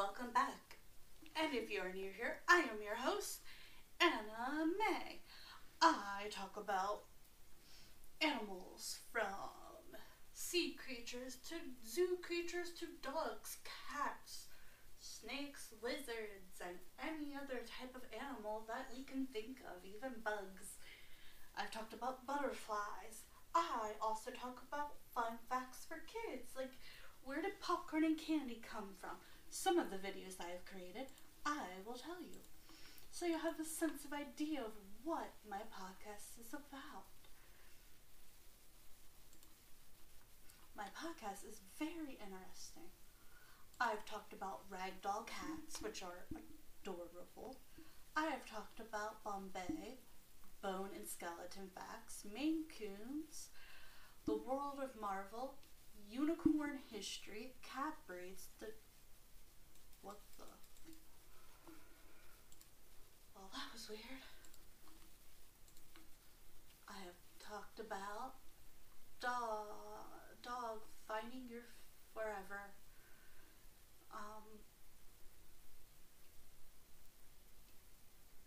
welcome back. And if you are new here, I am your host, Anna May. I talk about animals from sea creatures to zoo creatures to dogs, cats, snakes, lizards, and any other type of animal that we can think of, even bugs. I've talked about butterflies. I also talk about fun facts for kids, like where did popcorn and candy come from? Some of the videos I have created, I will tell you. So you have a sense of idea of what my podcast is about. My podcast is very interesting. I've talked about ragdoll cats, which are adorable. I have talked about Bombay, bone and skeleton facts, Maine Coons, the world of Marvel, unicorn history, cat breeds, the. What the? Well, that was weird. I have talked about dog, dog finding your forever. Um,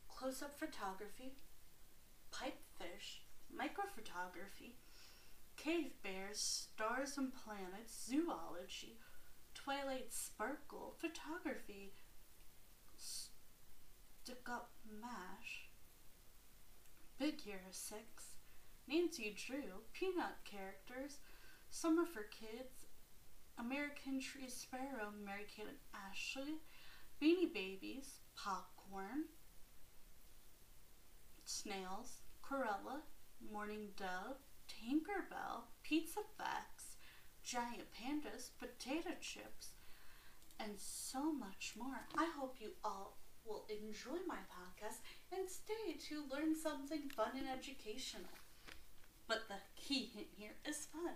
close up photography, pipefish, microphotography, cave bears, stars and planets, zoology, twilight sparkle, photography, stick up mash, big hero six, Nancy Drew, peanut characters, summer for kids, American Tree Sparrow, Mary Kate and Ashley, Beanie Babies, Popcorn, Snails, Corella, Mourning Dove, Tinkerbell, Pizza Facts, Giant Pandas, Potato Chips, and so much more. I hope you all will enjoy my podcast and stay to learn something fun and educational. But the key hint here is fun.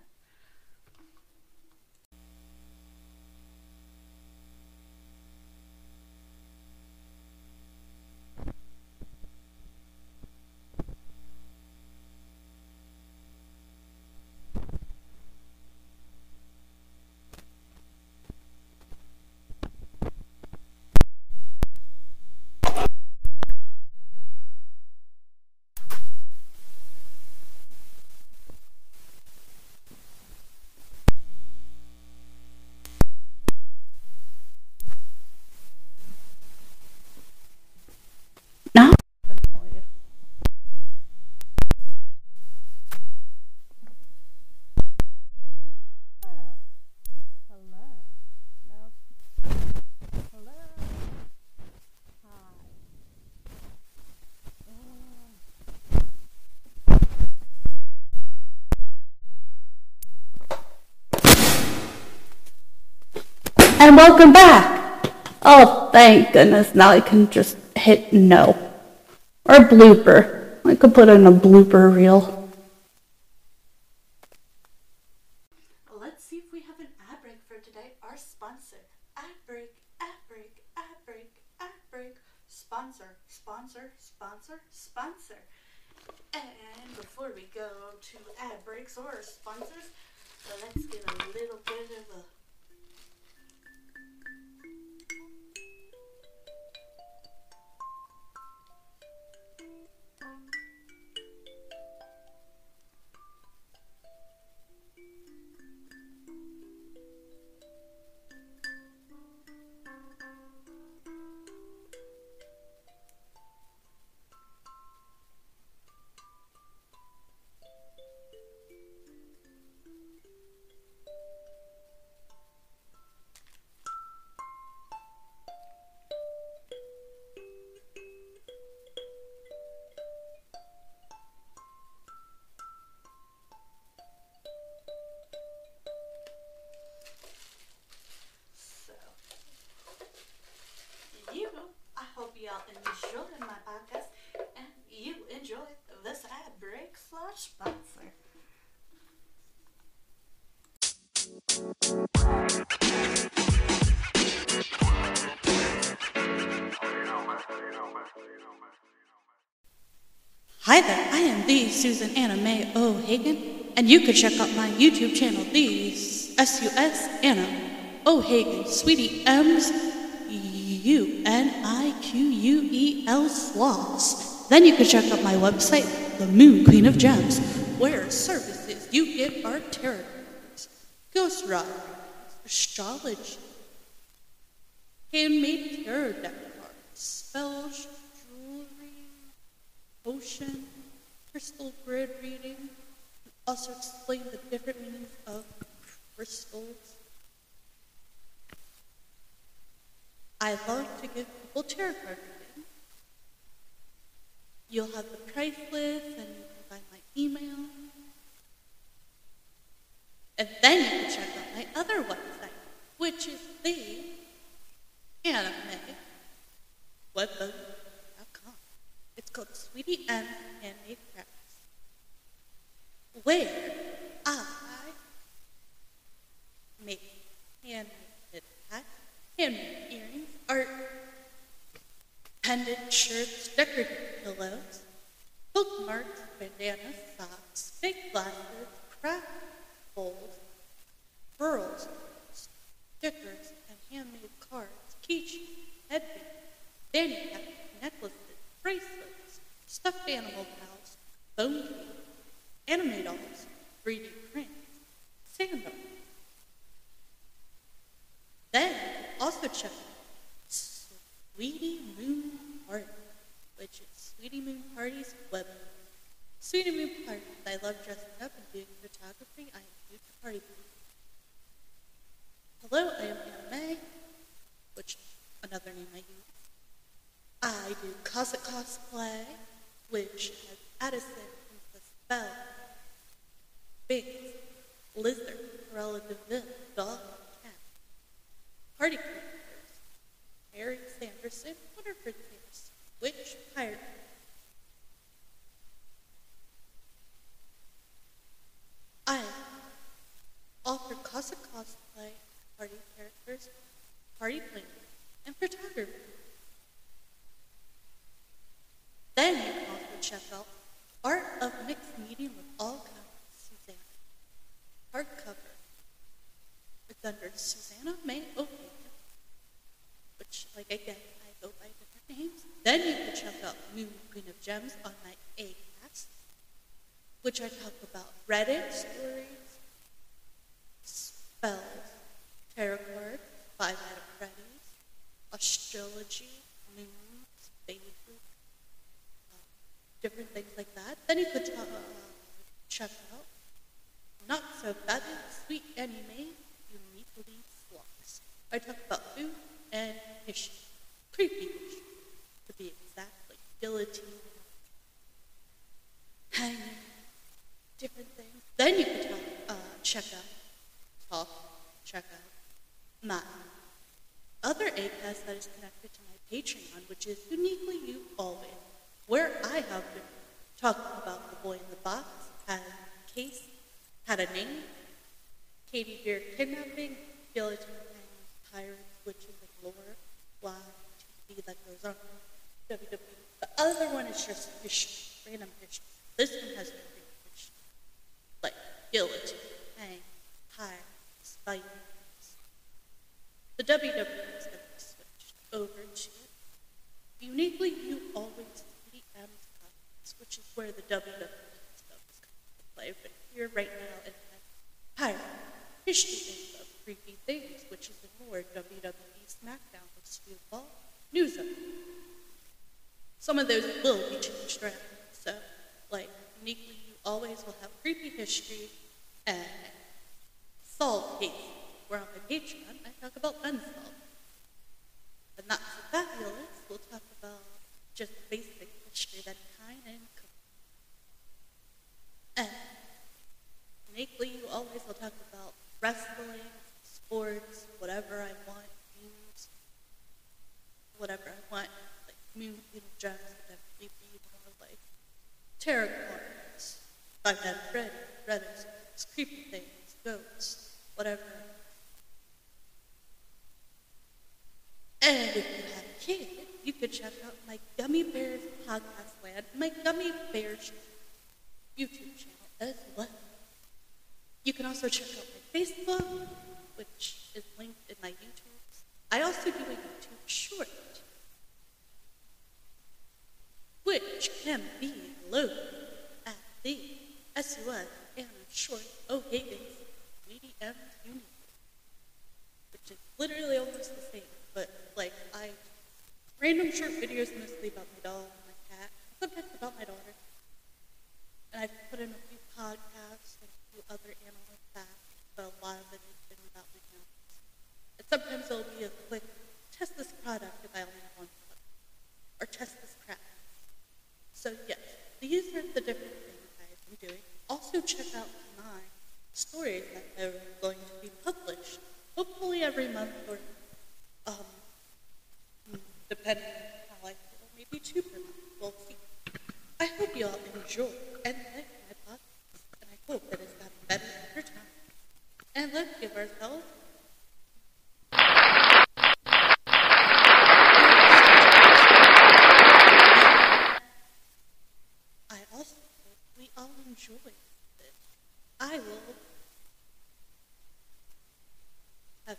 Now annoyed. Hello. No. Hello. Hi. Oh. And welcome back! Oh, thank goodness, now I can just hit no. Or blooper. I could put in a blooper reel. I am the Susan Anna Mae O'Hagan, and you can check out my YouTube channel, the S U S Anna O'Hagan, Sweetie M's U N I Q U E L sloths. Then you can check out my website, The Moon Queen of Gems, where services you get are tarot ghost rock, astrology, handmade tarot deck crystal grid reading, and also explain the different meanings of crystals. I love to give people tarot card reading. You'll have the price list and you can find my email. And then you can check out my other website, which is the anime webbook.com. Called Sweetie M Handmade Crafts, where I make handmade hats, handmade earrings, art, pendant shirts, decorative pillows, bookmarks, bandanas, socks, fake glasses, craft bowls, pearls, stickers, and handmade cards, keychains, headbands, fanny caps, necklaces, bracelets, stuffed animal pals, bone cake, anime dolls, 3D prints, sandals. Then also check out Sweetie Moon Party, which is Sweetie Moon Party's web. Sweetie Moon Party, I love dressing up and doing photography. I am a huge party. Hello, I am Anna May, which another name I use. I do Cossack cosplay, which has Addison, Princess Belle, Binks, Lizard, Cruella de Vil, Dog, Cat, Party characters, Eric Sanderson, Winifred Sanderson, Witch, Pirate. I offer Cossack cosplay, party characters, party planning, and photography. Then you can also check out Art of Mixed Medium with all kinds, Susanna. Hardcover. It's under Susanna May O'Hagan, which, like again, I go by different names. Then you can check out Moon Queen of Gems on my A-cast, which I talk about Reddit stories, spells, tarot cards, five out of Freddy's, astrology, moons, phases, uh, different things like that. Then you could uh, check out Not So Fabulous Sweet Anime. I talk about food and history, creepy history, to be exact, like guillotine, different things. Then you could talk, uh, check out, talk, check out my other ACAST that is connected to my Patreon, which is Uniquely You Always, where I have been talking about the boy in the box, had a case, had a name, Katie Beer kidnapping, guillotine pirates, witches, and lore, blah, TV that goes on, WWE. The other one is just history, random history. This one has random history, like guillotine, hang, pirates, Vikings. The WWE to be switched over to it. uniquely you always DM's comments, which is where the WWE stuff is coming to play. But here right now it has pirate history info, creepy things, which is more WWE SmackDown with Stu Ball news. Some of those will be changed around. So, like, uniquely you always will have creepy history and solve cases. Where on my Patreon, I talk about unsolved. Not so fabulous, we'll talk about just basic history that kind and and uniquely you always will talk about wrestling, sports, whatever I want, games, whatever I want, like little gems, whatever creepy, more like tarot cards, I've had Freddy, Reddit, creepy things, ghosts, whatever. And if you have kids, you could check out my Gummy Bears podcast land, my Gummy Bears YouTube channel as well. You can also check out my Facebook, which is linked in my YouTube. I also do a YouTube short, which can be located at the SUS and Short O'Hagan's medium unit, which is literally almost the same, but like I random short videos mostly about my dog and my cat, sometimes about my daughter. And I've put in a few podcasts and a few other animal facts, but a lot of it has been about my animals. And sometimes it'll be a quick test this product if I only have one product, or test this crap. So yes, these are the different things I've been doing. Also check out my stories that are going to be published, hopefully every month or um, depending on how I feel, maybe two per month. We'll see. I hope you all enjoy and like my podcast, and I hope that it's gotten better over time. And let's give ourselves I also hope we all enjoy this. I will have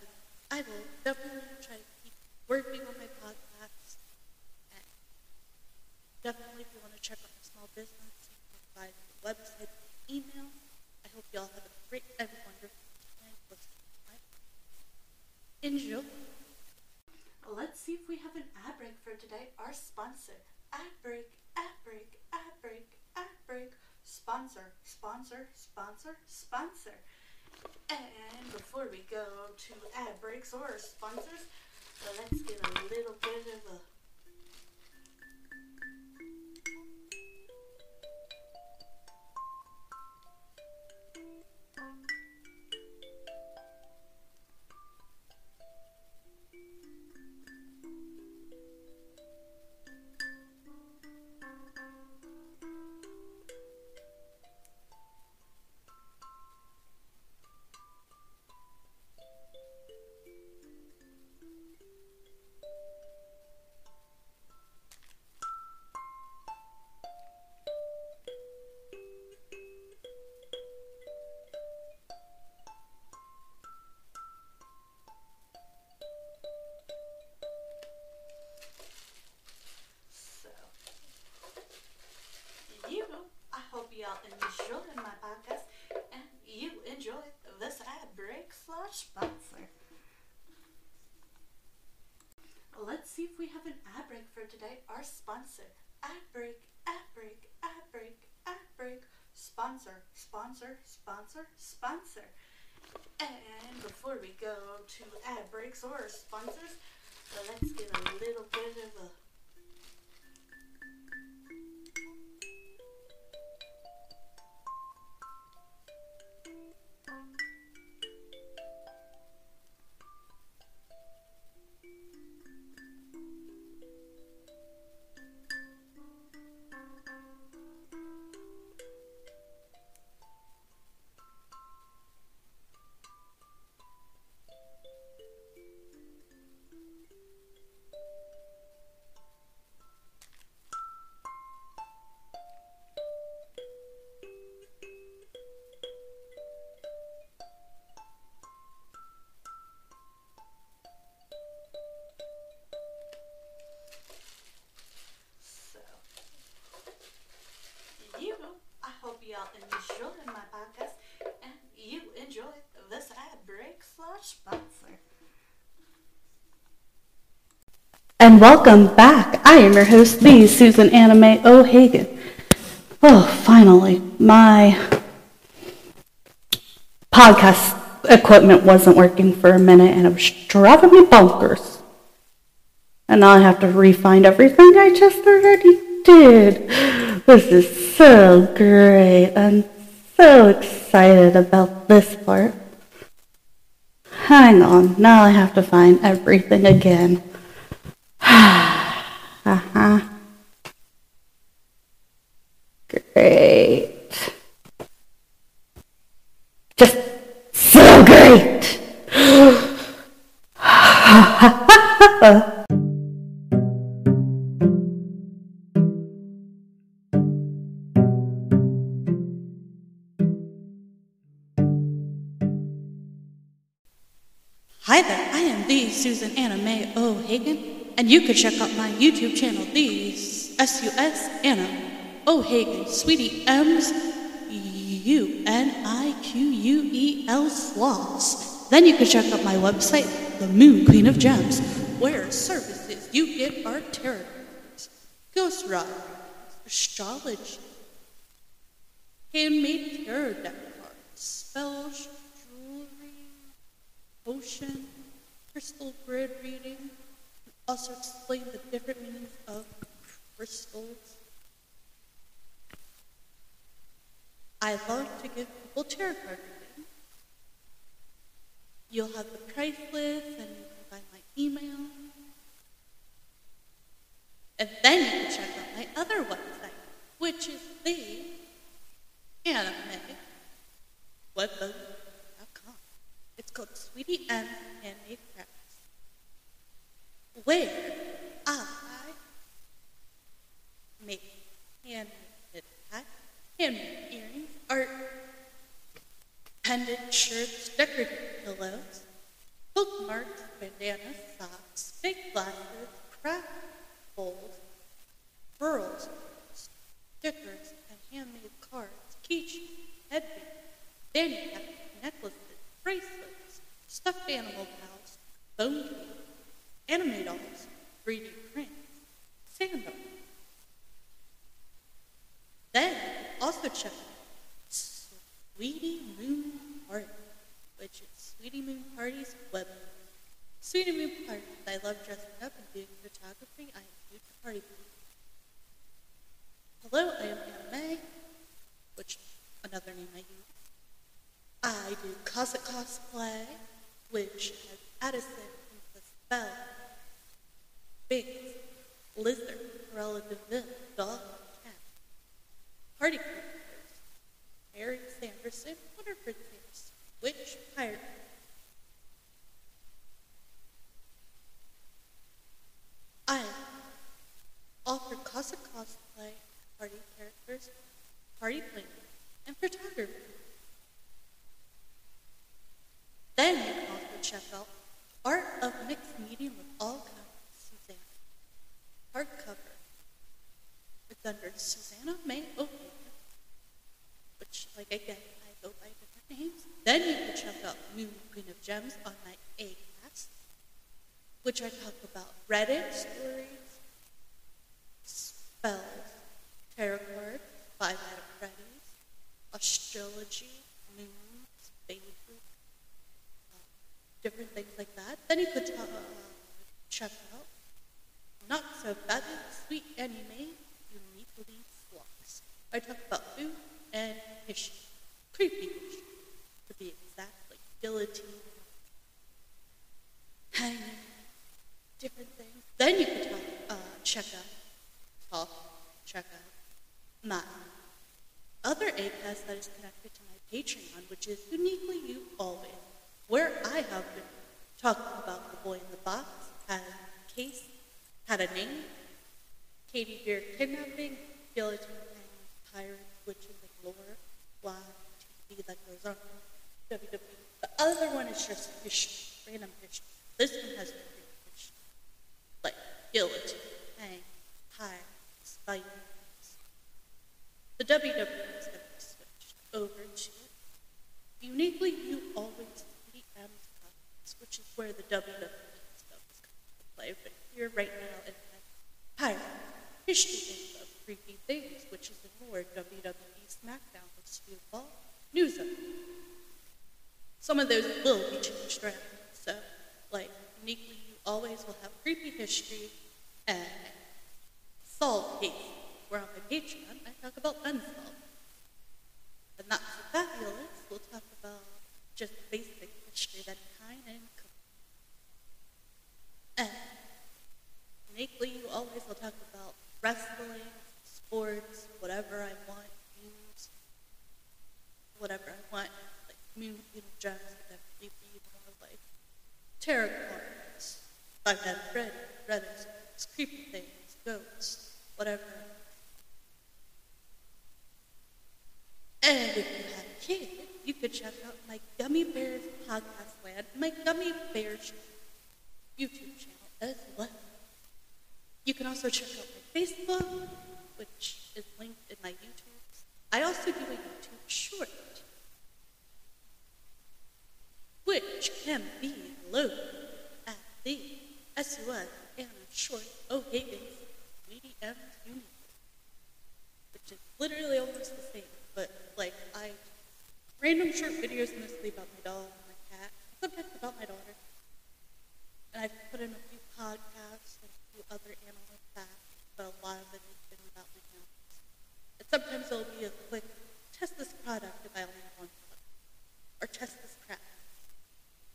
I will definitely try to keep working on my podcast. And definitely if you want to check out my small business, you can find the website and email. I hope you all have a great and wonderful time listening to my podcast. Enjoy. Let's see if we have an ad break for today. Our sponsor. Ad break, ad break, ad break, ad break. Sponsor, sponsor, sponsor. And before we go to ad breaks or sponsors, let's get a little bit of a sponsor. Ad break, ad break, ad break, ad break. Sponsor, sponsor, sponsor, sponsor. And before we go to ad breaks or sponsors, let's get a little bit Welcome back. I am your host, the Susan Anna Mae O'Hagan. Oh, finally, my podcast equipment wasn't working for a minute and it was driving me bonkers. And now I have to re-find everything I just already did. This is so great. I'm so excited about this part. Hang on, now I have to find everything again. Great. Just so great. Hi there, I am the Susan Anna Mae O'Hagan, And you can check out my YouTube channel, the S-U-S Anna O'Hagan, Sweetie M's U-N-I-Q-U-E-L Sloths. Then you can check out my website, The Moon Queen of Gems, where services you get are tarot cards, ghost writing, astrology, handmade tarot deck cards, spells, jewelry, potion, crystal grid reading, also explain the different meanings of crystals. I love to give people card reading. You'll have the price list and you can find my email. And then you can check out my other website, which is the anime webbook.com. It's called Sweetie M Handmade Crafts, where I make handmade hats, handmade earrings, art, pendant shirts, decorative pillows, bookmarks, bandanas, socks, fake glasses, craft bowls, pearls, stickers, and handmade cards, keychains, headbands, fanny caps, necklaces, bracelets, stuffed animal pals, bone cake, anime dolls, 3D prints, sandals. Then also check out Sweetie Moon Party, which is Sweetie Moon Party's web. Sweetie Moon Party. I love dressing up and doing photography. I am a huge party queen. Hello, I am Anna May, which another name I use. I do Cossack cosplay, which has Addison, Princess Belle, Binks, Lizard, Cruella de Vil, Dog, Cat, Party characters, Eric Sanderson, Winifred Sanderson, Witch, Pirate. I offer Cossack cosplay, party characters, party planning, and photography. Then you can also check out Art of Mixed Medium with all kinds Susanna. Hardcover. It's under Susanna May O'Hagan, which, like again, I go by different names. Then you can check out Moon Queen of Gems on my A-Cast, which I talk about Reddit stories, spells, tarot cards, five out of Freddy's, astrology, moons, phases, uh, different things like that. Then you could uh, check out Not So Bad Sweet Anime I talk about food and history, creepy history, to be exact, like guillotine, hanging, different things. Then you could talk, uh, check out, talk, check out my other ACAST that is connected to my Patreon, which is Uniquely You Always, where I have been talking about the boy in the box, had a case, had a name, Katie Beer kidnapping, guillotine hanging, pirates, witches, and lore, live TV that goes on WWE. The other one is just history, random history. This one has random history, like guillotine, hang, pirates, Vikings. The WWE be switched over to uniquely you always DM's comments, which is where the WWE stuff is coming to play. But here right now it has history info, creepy things, which is the more WWE SmackDown Stu Ball news. Some of those will be changed around. So, like, uniquely you always will have creepy history and solved cases. Where on my Patreon, I talk about unsolved. And not so fabulous, we'll talk about just basic history that kind and and uniquely you always will talk about wrestling, sports, whatever I want, news, whatever I want, like moon people gems, whatever you more like tarot cards, I've had Freddy, Reddit, creepy things, ghosts, whatever. And if you have kids, you could check out my Gummy Bears podcast land, my Gummy Bears YouTube channel as well. Can also check out my Facebook, which is linked in my YouTube. I also do a YouTube short, which can be loaded at the SUN and short O'Hagan's medium unit, which is literally almost the same, but like I random short videos mostly about my dog and my cat, sometimes about my daughter. And I've put in a few podcasts and a few other animal facts, but a lot of it has been about my animals. And sometimes it'll be a quick test this product if I only have one product, or test this crap.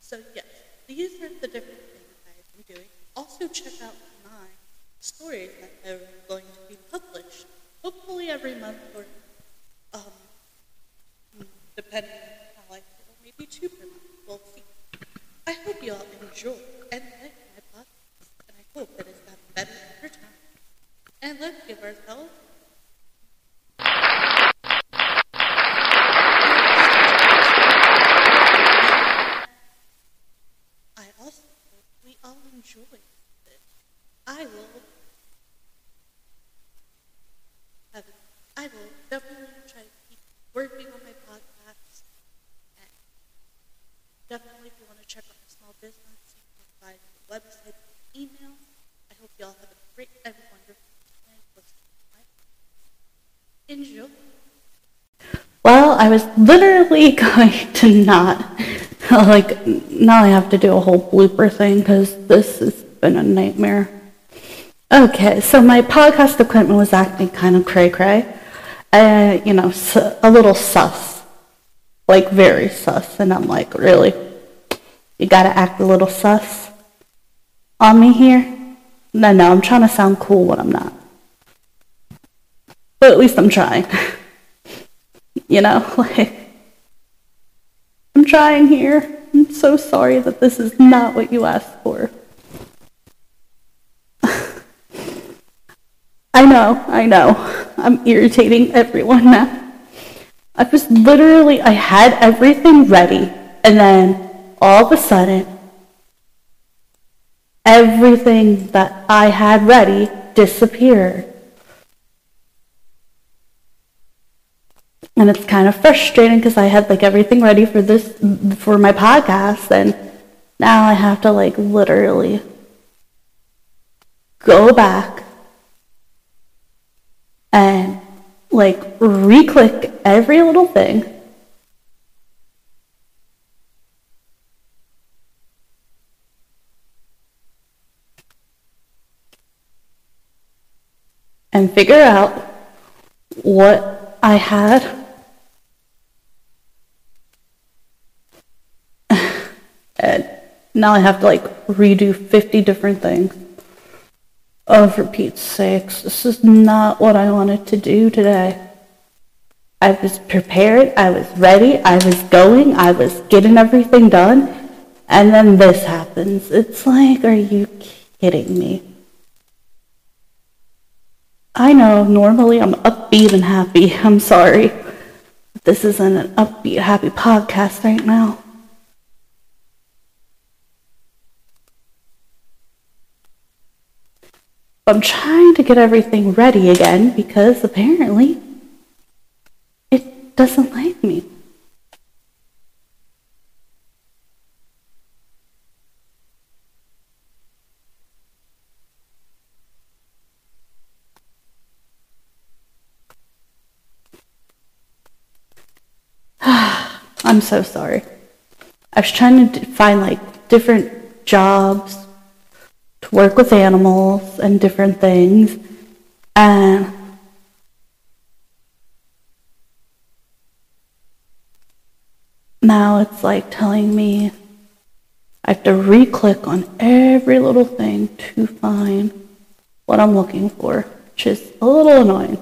So yes, these are the different things I've been doing. Also check out my stories that are going to be published, hopefully every month or um, depending on how I feel, maybe two per month. We'll see. I hope you all enjoy and like my podcast, and I hope that it's gotten better over time. And let's give ourselves. I also hope we all enjoy it. I will have, I will definitely try to keep working on my podcast. And definitely, if you want to check out my small business, you can find the website, email. I hope you all have a great and wonderful time listening to my podcast. Enjoy. Well, I was literally going to not, like, now I have to do a whole blooper thing because this has been a nightmare. Okay, so my podcast equipment was acting kind of cray cray. Uh, you know, a little sus. Like, very sus. And I'm like, really? You gotta act a little sus on me here? No, no, I'm trying to sound cool when I'm not. But at least I'm trying. you know, like, I'm trying here. I'm so sorry that this is not what you asked for. I know, I know. I'm irritating everyone now. I was literally, I had everything ready, and then all of a sudden, everything that I had ready disappeared. And it's kind of frustrating because I had like everything ready for this, for my podcast, and now I have to like literally go back and like re-click every little thing. And figure out what I had and now I have to like redo 50 different things. Oh, for Pete's sakes, this is not what I wanted to do today. I was prepared, I was ready, I was going, I was getting everything done, and then this happens. It's like, are you kidding me? I know, normally I'm upbeat and happy. I'm sorry. This isn't an upbeat, happy podcast right now. I'm trying to get everything ready again because apparently it doesn't like me. I'm so sorry. I was trying to find like different jobs to work with animals and different things. And now it's like telling me I have to re-click on every little thing to find what I'm looking for, which is a little annoying.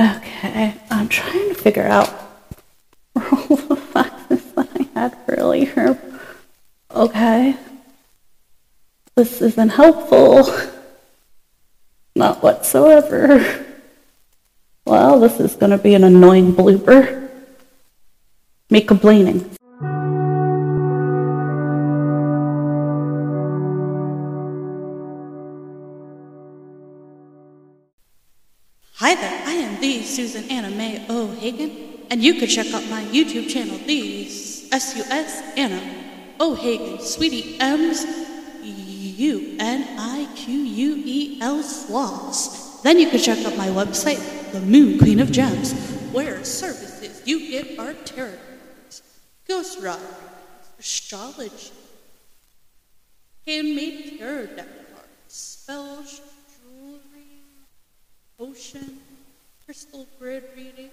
Okay, I'm trying to figure out all the faxes that I had earlier. Okay. This isn't helpful. Not whatsoever. Well, this is going to be an annoying blooper. Me complaining. Susan Anna Mae O'Hagan, and you can check out my YouTube channel, the S-U-S Anna O'Hagan, Sweetie M's U-N-I-Q-U-E-L Sloths. Then you can check out my website, The Moon Queen of Gems, where services you get are tarot ghost rock, astrology, handmade tarot deck cards, spells, jewelry, potion, crystal grid reading,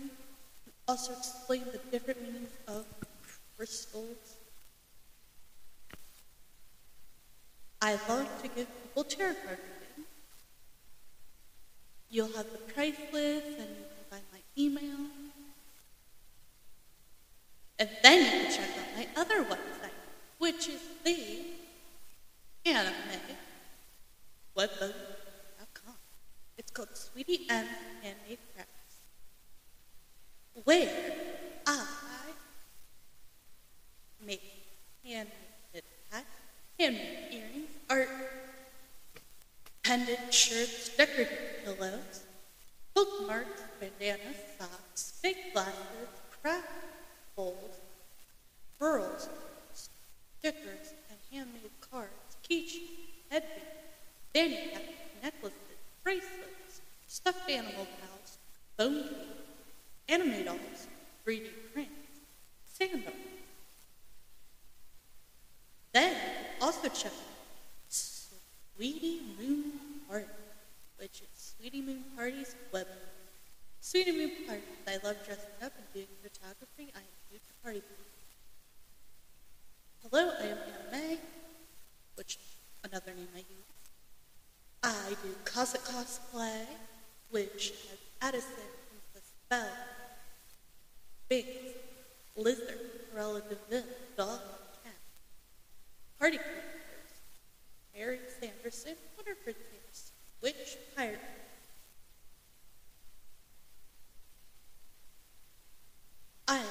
also explain the different meanings of crystals. I love to give people tarot card reading. You'll have the price list and you can find my email. And then you can check out my other website, which is the anime webbook.com. Called Sweetie M Handmade Crafts, where I? Make handmade hats, handmade earrings, art, pendant shirts, decorative pillows, bookmarks, bandanas, socks, fake glasses, craft bowls, pearls, stickers, and handmade cards, keychains, headbands, fanny packs, necklaces, bracelets, stuffed animal pals, bone cake, anime dolls, 3D prints, sandals. Then also check out Sweetie Moon Party, which is Sweetie Moon Party's web. Sweetie Moon Party, I love dressing up and doing photography. I am huge party. Hello, I am Anna May, which another name I use. I do Cossack cosplay, which has Addison, Princess Belle, Binks, Lizard, relative Dog, Cat, Party characters, Harry Sanderson, Winifred Sanderson, Witch, Pirate. I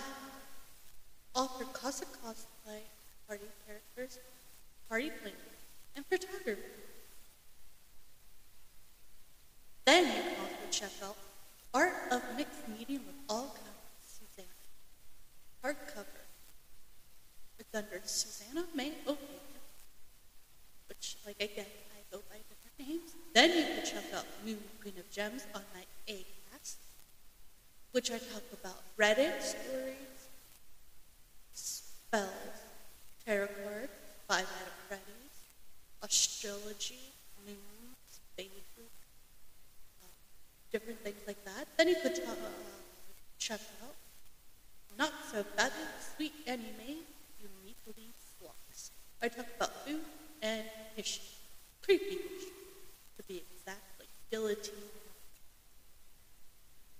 offer Cossack cosplay, party characters, party planning, and photography. Then you out Art of Mixed Medium with all kinds Susanna. Hardcover. It's under Susanna May O'Hagan, which, like again, I go by different names. Then you can check out Moon Queen of Gems on my A-Cast, which I talk about Reddit stories, spells, tarot cards, five out of Freddy's, astrology, moons, different things like that. Then you could uh, check out Not So Fabulous Sweet Anime Uniquely Sloths. I talk about food and history, creepy history, to be exact, like guillotine,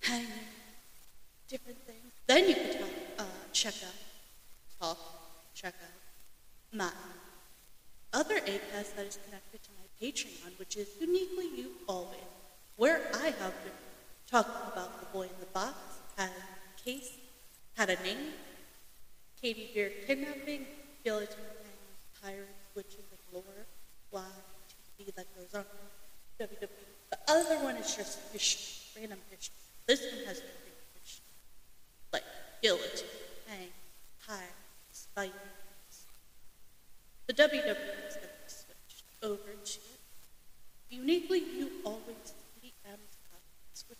hanging, different things. Then you could talk, uh, check out, talk, check out my other ACAST that is connected to my Patreon, which is Uniquely You Always, where I have been talking about the boy in the box, had a case, had a name, Katie Beer kidnapping, guillotine pirates, witches, and lore, live TV that goes on WWE. The other one is just history, random history. This one has random history, like guillotine, hang, pirates, Vikings. The WWE is going to be switched over to Uniquely, you always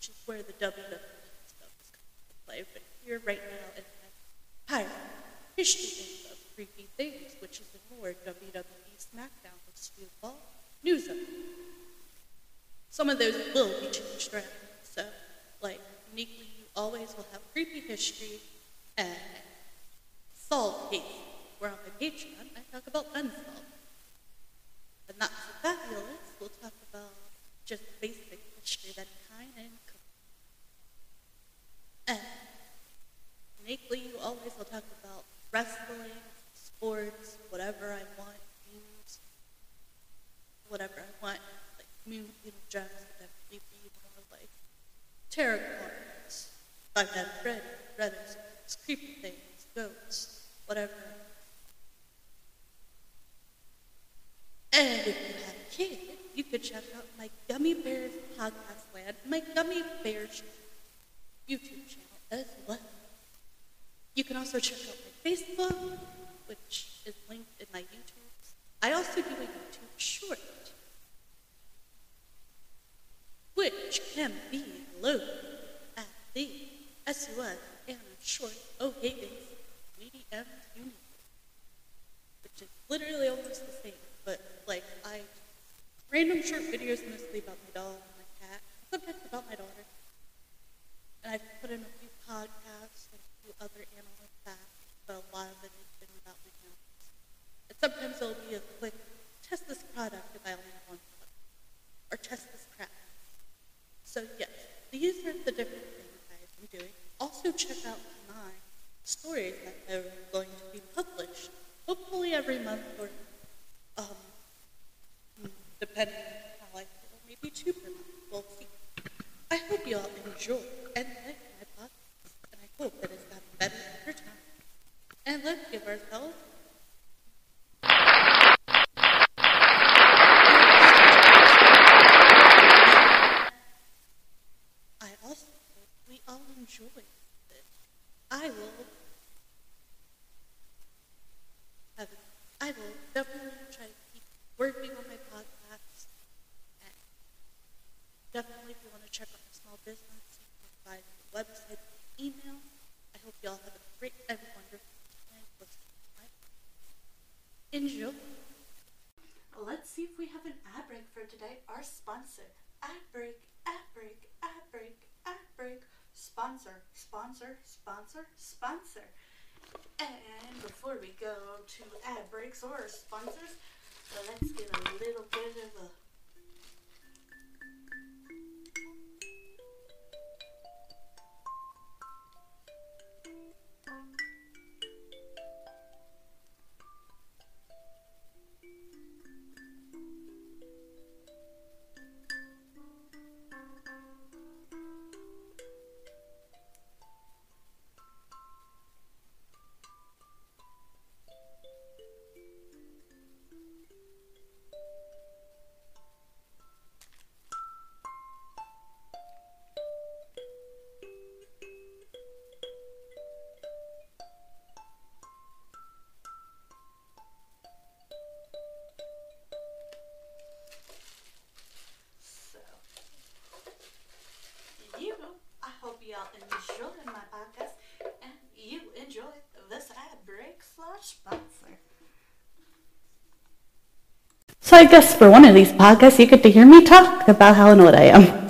which is where the WWE stuff is coming to play. But here, right now, it has pirate history of creepy things, which is more WWE SmackDown with Stu Ball news of. Some of those will be changed around. So, like, uniquely, you always will have creepy history and solved cases. Where on my Patreon, I talk about unsolved. Not so fabulous, we'll talk about just basic history that kind and and uniquely, you always will talk about wrestling, sports, whatever I want, news, whatever I want, like moon, you know, gems, whatever. tarot cards, Nights at Freddy, Reddit, creepy things, goats, whatever. And if you have a kid, you could check out my Gummy Bears podcast land, my Gummy Bears YouTube channel as well. You can also check out my Facebook, which is linked in my YouTube. I also do a YouTube short, which can be loaded at the SUS and short O'Hagan's medium unit, which is literally almost the same, but like I random short videos mostly about my dog and my cat, sometimes about my daughter. And I've put in a few podcasts and a few other animal facts, but a lot of it has been about animals. And sometimes it'll be a quick test this product if I only have one product, or test this crap. So yes, these are the different things I've been doing. Also check out my stories that are going to be published, hopefully every month or um, depending on how I feel, maybe two per month. We'll see. I hope you all enjoy and like my podcast, and I hope that it's gotten better over time. And let's give ourselves I also hope we all enjoy this. I will have I will definitely try to keep working on my podcast. And definitely if you want to check out my small business, you can find the website and email. I hope you all have a great and wonderful to. Enjoy. Let's see if we have an ad break for today. Our sponsor. Ad break, ad break, ad break, ad break. Sponsor, sponsor, sponsor, sponsor. And before we go to ad breaks or sponsors, let's get a little bit of a I guess for one of these podcasts, you get to hear me talk about how annoyed I am.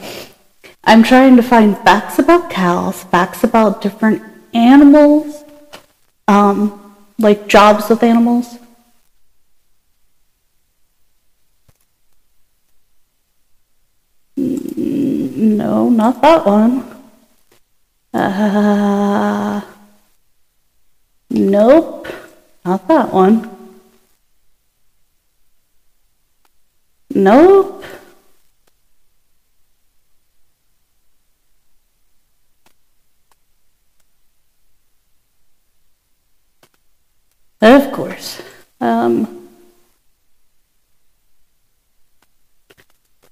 I'm trying to find facts about cows, facts about different animals, um, like jobs with animals. No, not that one. Uh, nope, not that one. Nope. Of course. Um,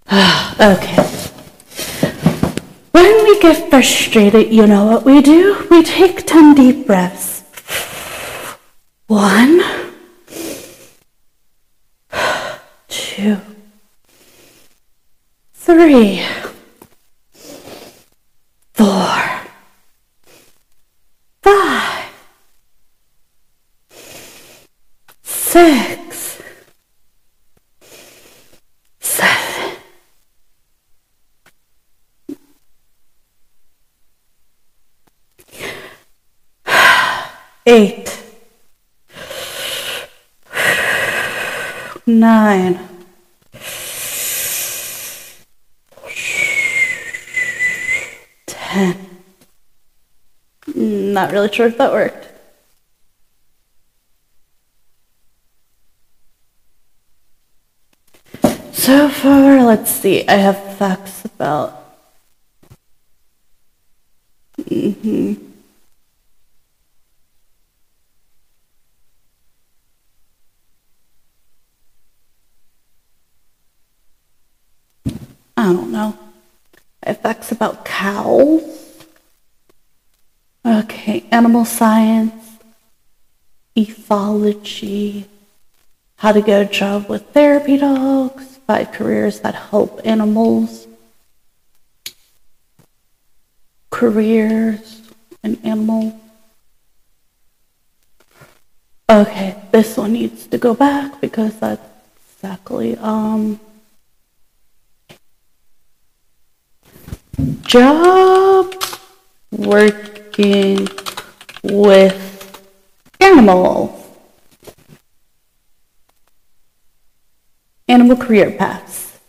okay. When we get frustrated, you know what we do? We take 10 deep breaths. One, Not really sure if that worked. So far, let's see. I have facts about hmm I don't know. Effects about cows. Animal science, ethology, how to get a job with therapy dogs, five careers that help animals, careers and animal. Okay, this one needs to go back because that's exactly um job working with animal, Animal career paths.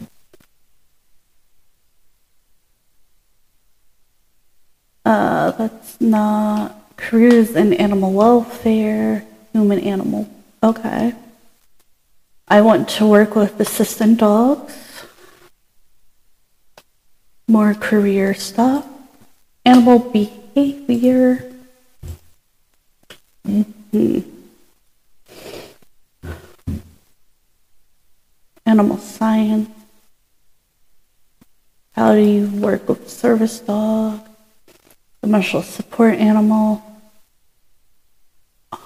Uh, that's not careers in animal welfare, human animal. Okay. I want to work with assistant dogs. More career stuff. Animal behavior. Hmm Animal science. How do you work with service dog? Emotional support animal.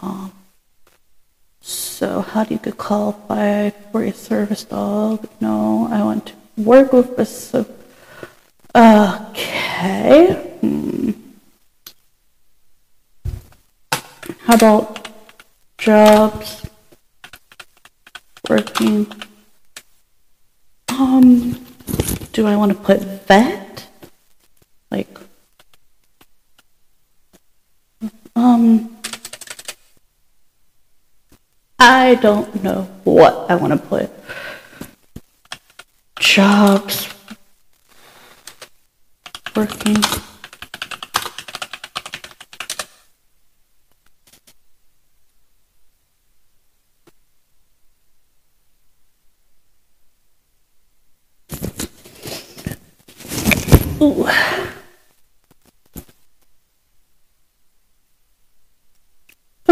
Um, so how do you get qualified for a service dog? No, I want to work with a so. Okay. How about jobs? Working. Um, do I want to put vet? Like, um, I don't know what I want to put. Jobs. Working. Ooh.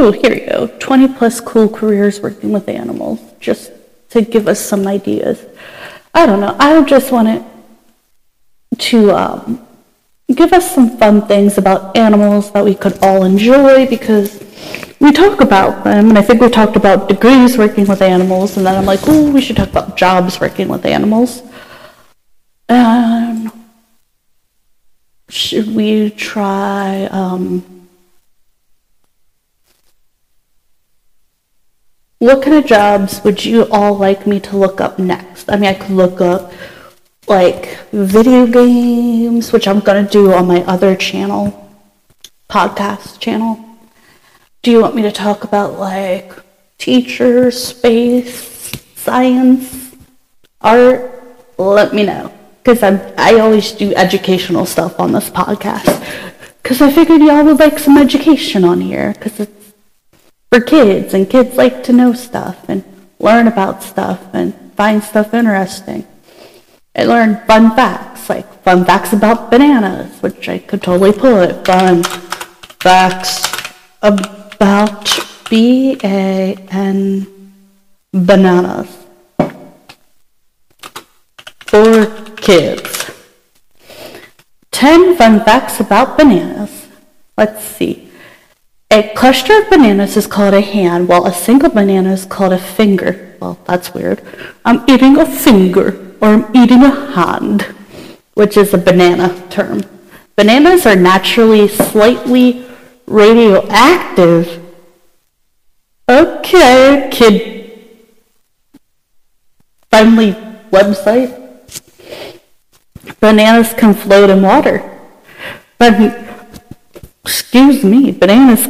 Oh, here you go. 20 plus cool careers working with animals, just to give us some ideas. I don't know. I just wanted to um, give us some fun things about animals that we could all enjoy because we talk about them, and I think we talked about degrees working with animals, and then I'm like, oh, we should talk about jobs working with animals. And should we try um, what kind of jobs would you all like me to look up next? I mean, I could look up like video games, which I'm gonna do on my other channel, podcast channel. Do you want me to talk about like teachers, space, science, art? Let me know because I I always do educational stuff on this podcast because I figured y'all would like some education on here because for kids and kids like to know stuff and learn about stuff and find stuff interesting. I learned fun facts, like fun facts about bananas, which I could totally put. Fun facts about B A N bananas for kids. 10 fun facts about bananas. Let's see. A cluster of bananas is called a hand, while a single banana is called a finger. Well, that's weird. I'm eating a finger, or I'm eating a hand, which is a banana term. Bananas are naturally slightly radioactive. Okay, kid friendly website. Bananas can float in water. But excuse me, bananas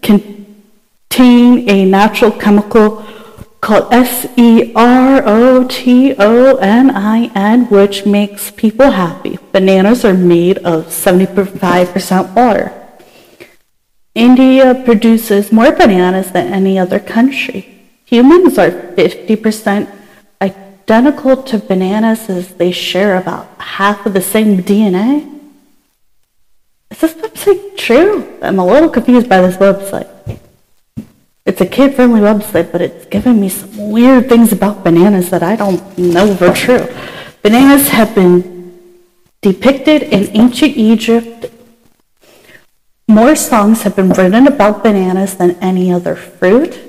contain a natural chemical called S-E-R-O-T-O-N-I-N, which makes people happy. Bananas are made of 75% water. India produces more bananas than any other country. Humans are 50% identical to bananas as they share about half of the same DNA. Is this website true. I'm a little confused by this website. It's a kid-friendly website, but it's giving me some weird things about bananas that I don't know are true. Bananas have been depicted in ancient Egypt. More songs have been written about bananas than any other fruit.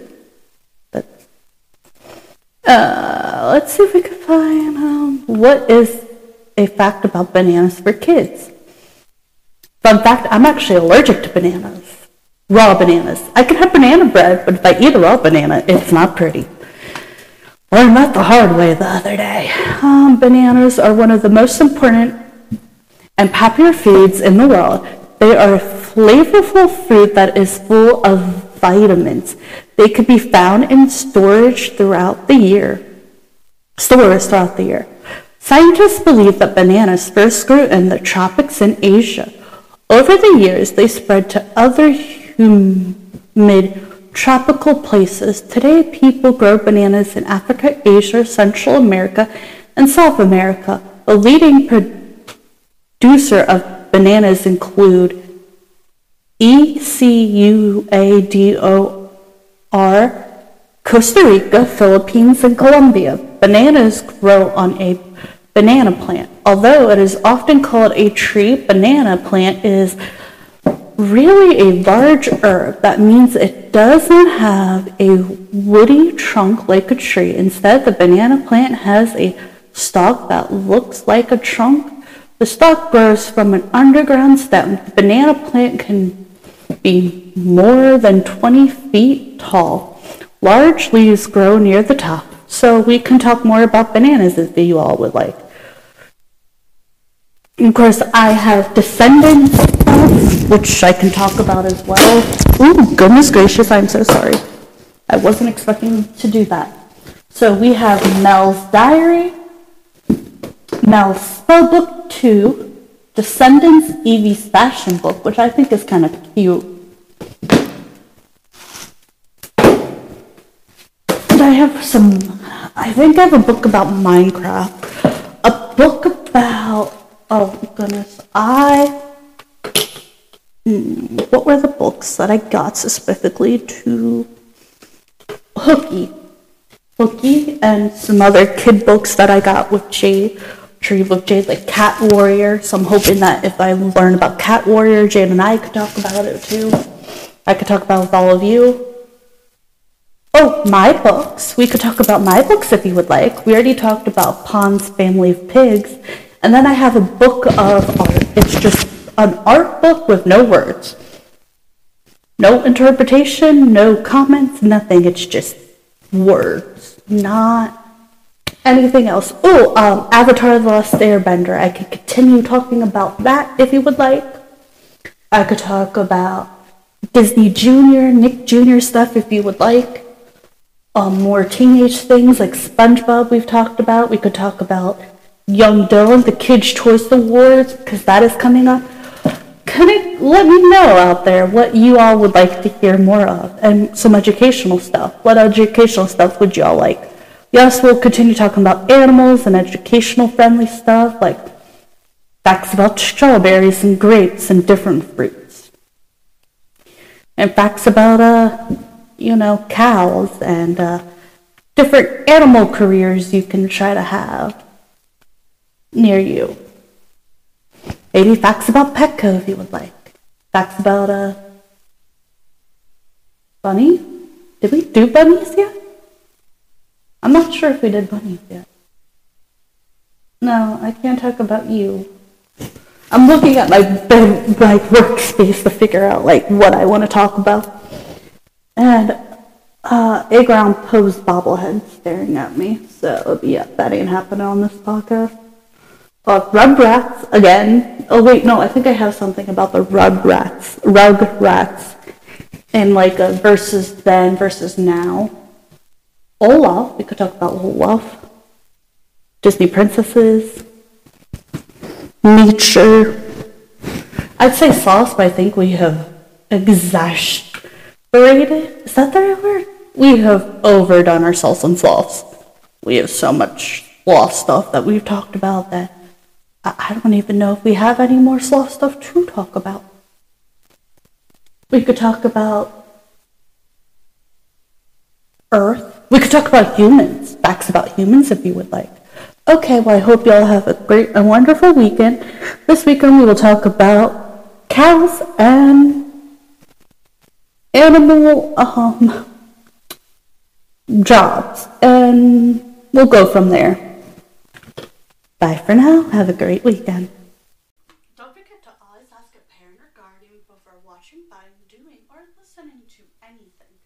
Uh, let's see if we can find um, what is a fact about bananas for kids. Fun fact, I'm actually allergic to bananas. Raw bananas. I can have banana bread, but if I eat a raw banana, it's not pretty. Learned that the hard way the other day. Um, bananas are one of the most important and popular foods in the world. They are a flavorful fruit that is full of vitamins. They could be found in storage throughout the year. Stores throughout the year. Scientists believe that bananas first grew in the tropics in Asia. Over the years, they spread to other humid tropical places. Today, people grow bananas in Africa, Asia, Central America, and South America. The leading producer of bananas include ECUADOR, Costa Rica, Philippines, and Colombia. Bananas grow on a banana plant. Although it is often called a tree, banana plant is really a large herb. That means it doesn't have a woody trunk like a tree. Instead, the banana plant has a stalk that looks like a trunk. The stalk grows from an underground stem. The banana plant can be more than 20 feet tall. Large leaves grow near the top. So we can talk more about bananas if you all would like. Of course, I have descendants, which I can talk about as well. Ooh, goodness gracious, I'm so sorry. I wasn't expecting to do that. So we have Mal's Diary, Mal's Spellbook 2, Descendants Evie's Fashion Book, which I think is kind of cute. And I have some, I think I have a book about Minecraft, Oh goodness, I. Hmm, what were the books that I got specifically to Hooky? Hooky and some other kid books that I got with Jade. Tree with Jade, like Cat Warrior. So I'm hoping that if I learn about Cat Warrior, Jade and I could talk about it too. I could talk about it with all of you. Oh, my books. We could talk about my books if you would like. We already talked about Pond's Family of Pigs and then I have a book of art. It's just an art book with no words. No interpretation, no comments, nothing. It's just words, not anything else. Oh, um, Avatar The Last Airbender. I could continue talking about that if you would like. I could talk about Disney Junior, Nick Jr. stuff if you would like. Um, more teenage things like SpongeBob we've talked about. We could talk about Young Dylan, the Kids' Choice Awards, because that is coming up. Can it let me know out there what you all would like to hear more of and some educational stuff. What educational stuff would y'all like? Yes, we'll continue talking about animals and educational friendly stuff like facts about strawberries and grapes and different fruits. And facts about, uh, you know, cows and uh, different animal careers you can try to have near you. Maybe facts about Petco if you would like. Facts about uh, bunny. Did we do bunnies yet? I'm not sure if we did bunnies yet. No, I can't talk about you. I'm looking at my bed, my workspace to figure out like what I want to talk about. And uh, Edgar Allan Poe's bobblehead staring at me. So yeah, that ain't happening on this podcast. Uh, Rugrats again. Oh wait, no, I think I have something about the Rugrats. Rugrats, and like a versus then versus now. Olaf. We could talk about Olaf. Disney princesses. Nature. I'd say sauce, but I think we have exasperated. Is that the right word? We have overdone ourselves in sauce. We have so much lost stuff that we've talked about that I don't even know if we have any more sloth stuff to talk about. We could talk about Earth. We could talk about humans, facts about humans if you would like. Okay, well, I hope you all have a great and wonderful weekend. This weekend we will talk about cows and animal um, jobs, and we'll go from there. Bye for now. Have a great weekend. Don't forget to always ask a parent or guardian before watching, buying, doing, or listening to anything.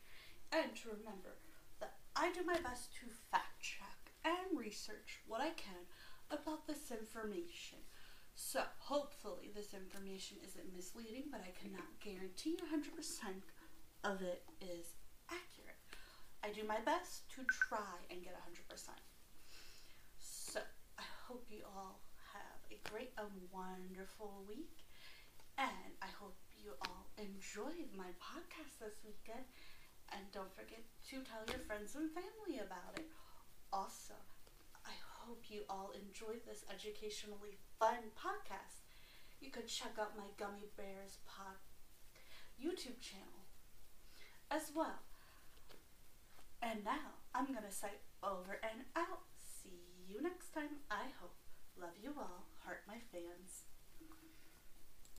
And to remember that I do my best to fact check and research what I can about this information. So, hopefully, this information isn't misleading, but I cannot guarantee 100% of it is accurate. I do my best to try and get 100%. Hope you all have a great and wonderful week. And I hope you all enjoyed my podcast this weekend. And don't forget to tell your friends and family about it. Also, I hope you all enjoyed this educationally fun podcast. You could check out my Gummy Bears pod YouTube channel as well. And now I'm going to say over and out. You next time, I hope. Love you all. Heart my fans.